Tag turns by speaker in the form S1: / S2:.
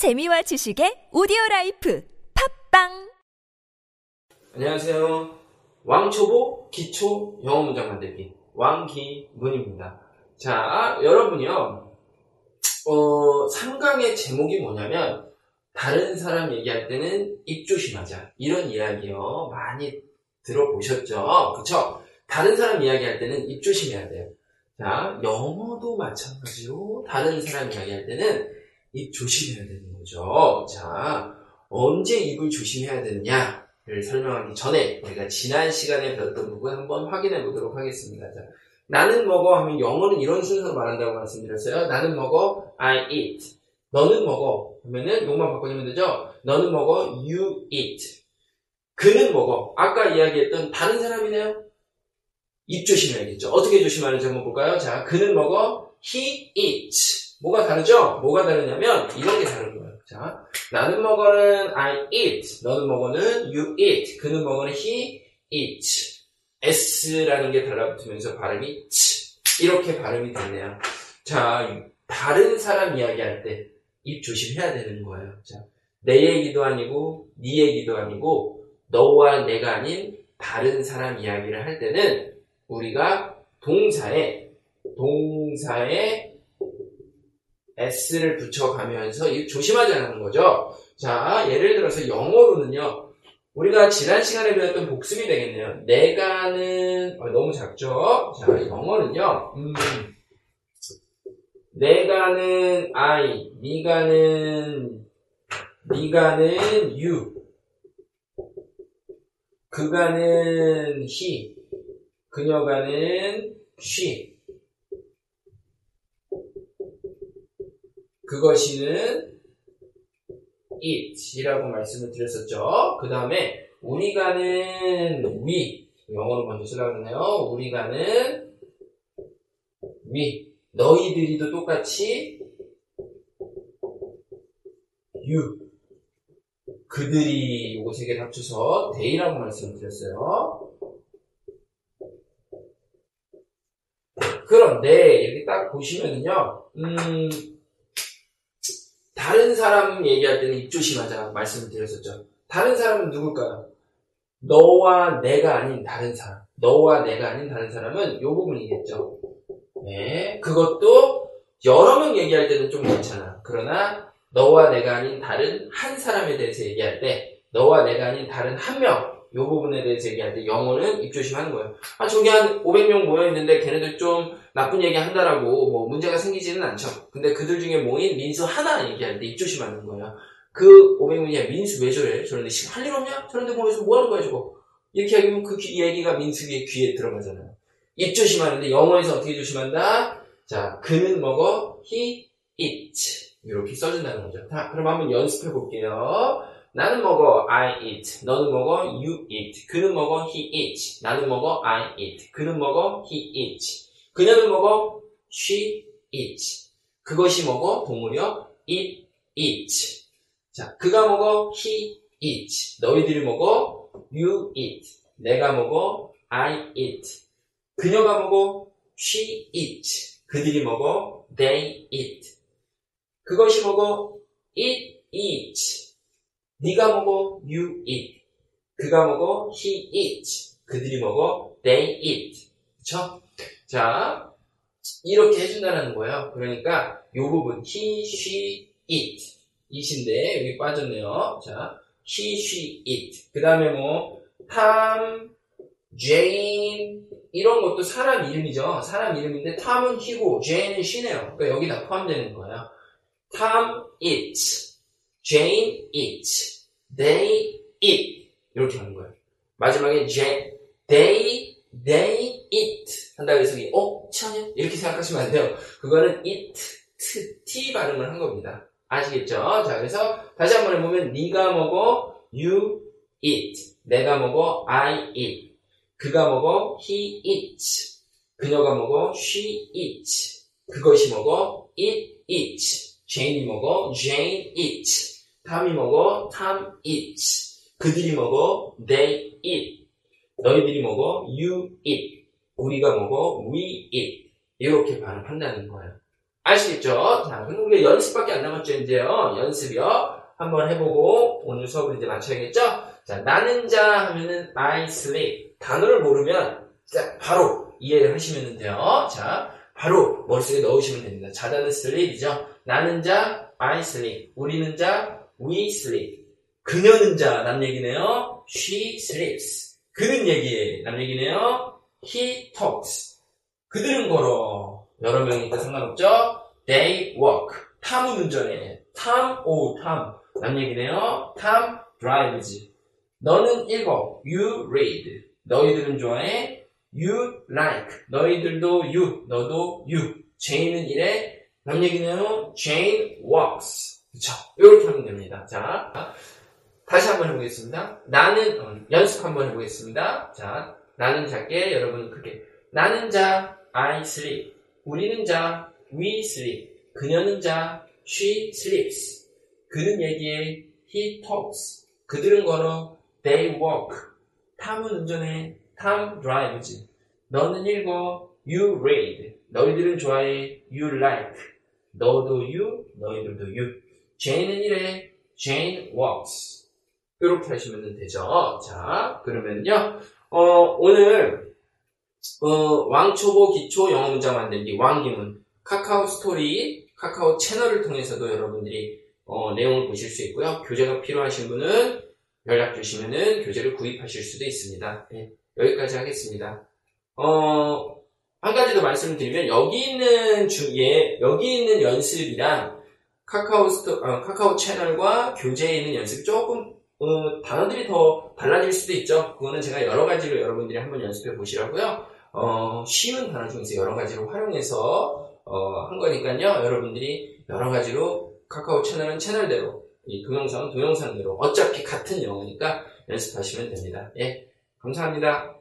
S1: 재미와 지식의 오디오 라이프 팟빵
S2: 안녕하세요. 왕초보 기초 영어 문장 만들기 왕기문입니다. 자, 여러분이요. 어, 3강의 제목이 뭐냐면 다른 사람 얘기할 때는 입 조심하자. 이런 이야기요. 많이 들어보셨죠? 그쵸? 다른 사람 이야기할 때는 입 조심해야 돼요. 자, 영어도 마찬가지로 다른 사람 이야기할 때는 입 조심해야 되는 거죠. 자, 언제 입을 조심해야 되느냐를 설명하기 전에 우리가 지난 시간에 배웠던 부분 한번 확인해 보도록 하겠습니다. 자, 나는 먹어 하면 영어는 이런 순서로 말한다고 말씀드렸어요. 나는 먹어, I eat. 너는 먹어 하면은 욕만 바꿔주면 되죠. 너는 먹어, you eat. 그는 먹어. 아까 이야기했던 다른 사람이네요. 입 조심해야겠죠. 어떻게 조심하는지 한번 볼까요? 자, 그는 먹어, he eats. 뭐가 다르죠? 뭐가 다르냐면 이런 게 다른 거예요. 자, 나는 먹어는 I eat, 너는 먹어는 you eat, 그는 먹어는 he eats. S라는 게 달라붙으면서 발음이 치 이렇게 발음이 되네요. 자, 다른 사람 이야기할 때 입 조심해야 되는 거예요. 자, 내 얘기도 아니고 네 얘기도 아니고 너와 내가 아닌 다른 사람 이야기를 할 때는 우리가 동사에 동사에 s를 붙여가면서 입 조심하자는 거죠. 자, 예를 들어서 영어로는요. 우리가 지난 시간에 배웠던 복습이 되겠네요. 내가는 어, 너무 작죠. 자, 영어는요. 음, 내가는 I, 네가는 네가는 you, 그가는 he, 그녀가는 she, 그것이는 it이라고 말씀을 드렸었죠. 그 다음에 우리가는 we, 영어로 먼저 쓰라고 했네요. 우리가는 we, 너희들이도 똑같이 you, 그들이 요거 세 개를 합쳐서 they라고 말씀을 드렸어요. 그런데 이렇게 딱 보시면은요, 음, 다른 사람 얘기할 때는 입 조심하자 말씀을 드렸었죠. 다른 사람은 누굴까요? 너와 내가 아닌 다른 사람. 너와 내가 아닌 다른 사람은 요 부분이겠죠. 네. 그것도 여러 명 얘기할 때는 좀 괜찮아. 그러나 너와 내가 아닌 다른 한 사람에 대해서 얘기할 때 너와 내가 아닌 다른 한 명, 요 부분에 대해서 얘기할 때 영어는 입 조심하는 거예요. 아, 저기 한 500명 모여있는데 걔네들 좀 나쁜 얘기 한다라고 뭐 문제가 생기지는 않죠. 근데 그들 중에 모인 민수 하나 얘기할 때 입 조심하는 거예요. 그 500명이야 민수 왜 저래? 저런데 지금 할 일 없냐? 저런데 모여서 뭐 하는 거야 저거? 이렇게 하면 그 귀- 얘기가 민수의 귀에 들어가잖아요. 입 조심하는데 영어에서 어떻게 조심한다? 자, 그는 먹어, he eat. 이렇게 써준다는 거죠. 자, 그럼 한번 연습해 볼게요. 나는 먹어, I eat. 너는 먹어, you eat. 그는 먹어, he eats. 나는 먹어, I eat. 그는 먹어, he eats. 그녀는 먹어, she eats. 그것이 먹어, 동물이요, it eats. 자, 그가 먹어, he eats. 너희들이 먹어, you eat. 내가 먹어, I eat. 그녀가 먹어, she eats. 그들이 먹어, they eat. 그것이 먹어, it eats. 네가 먹어, you eat. 그가 먹어, he eats. 그들이 먹어, they eat. 그쵸? 자, 이렇게 해준다는 거예요. 그러니까 요 부분 he, she, it it인데 여기 빠졌네요. 자, he, she, it. 그 다음에 뭐 탐, 제인 이런 것도 사람 이름이죠. 사람 이름인데 탐은 he고 제인은 she네요. 그러니까 여기 다 포함되는 거예요. 탐 eats, 제인 eats, they eat 이렇게 하는 거예요. 마지막에 제, they, they eat 한다고 해서 어? 치아냐? 이렇게 생각하시면 안 돼요. 그거는 eat, t, t 발음을 한 겁니다. 아시겠죠? 자, 그래서 다시 한번 해보면 네가 먹어, you eat. 내가 먹어, I eat. 그가 먹어, he eats. 그녀가 먹어, she eats. 그것이 먹어, it eats. 제인이 먹어, Jane eats. 탐이 먹어, Tom eats. 그들이 먹어, they eat. 너희들이 먹어, you eat. 우리가 먹어, we eat. 이렇게 발음한다는 거예요. 아시겠죠? 자, 그럼 우리 연습밖에 안 남았죠, 이제요. 연습이요. 한번 해보고 오늘 수업을 이제 마쳐야겠죠? 자, 나는 자 하면은 I sleep. 단어를 모르면 자, 바로 이해를 하시면 돼요. 자, 바로 머릿속에 넣으시면 됩니다. 자다는 sleep이죠. 나는 자 I sleep. 우리는 자 we sleep. 그녀는 자 남 얘기네요. She sleeps. 그는 얘기해 남 얘기네요. He talks. 그들은 걸어. 여러 명이니까 상관없죠? They walk. 탐은 운전해. 탐, 오, 탐. 남 얘기네요. 탐 drives. 너는 읽어. You read. 너희들은 좋아해. You like. 너희들도 you. 너도 you. Jane은 이래. 남 얘기네요. Jane walks. 그쵸? 이렇게 하면 됩니다. 자, 다시 한번 해보겠습니다. 나는, 어, 연습 한번 해보겠습니다. 자, 나는 작게, 여러분 크게. 나는 자, I sleep. 우리는 자, we sleep. 그녀는 자, she sleeps. 그는 얘기해, he talks. 그들은 걸어, they walk. 탐은 운전해, 탐 drives. 너는 읽어, you read. 너희들은 좋아해, you like. 너도 you, 너희들도 you. Jane은 이래, Jane walks. 이렇게 하시면 되죠. 자, 그러면요, 어, 오늘, 어, 왕초보 기초 영어 문장 만들기 왕기문 카카오 스토리, 카카오 채널을 통해서도 여러분들이 어, 내용을 보실 수 있고요. 교재가 필요하신 분은 연락 주시면은 교재를 구입하실 수도 있습니다. 네, 여기까지 하겠습니다. 어, 한 가지 더 말씀드리면 여기 있는 주에 여기 있는 연습이랑 카카오 스토 어, 카카오 채널과 교재에 있는 연습이 조금 어, 단어들이 더 달라질 수도 있죠. 그거는 제가 여러 가지로 여러분들이 한번 연습해 보시라고요. 어, 쉬운 단어 중에서 여러 가지로 활용해서 어, 한 거니까요. 여러분들이 여러 가지로 카카오 채널은 채널대로 이 동영상은 동영상대로 어차피 같은 영어니까 연습하시면 됩니다. 예, 감사합니다.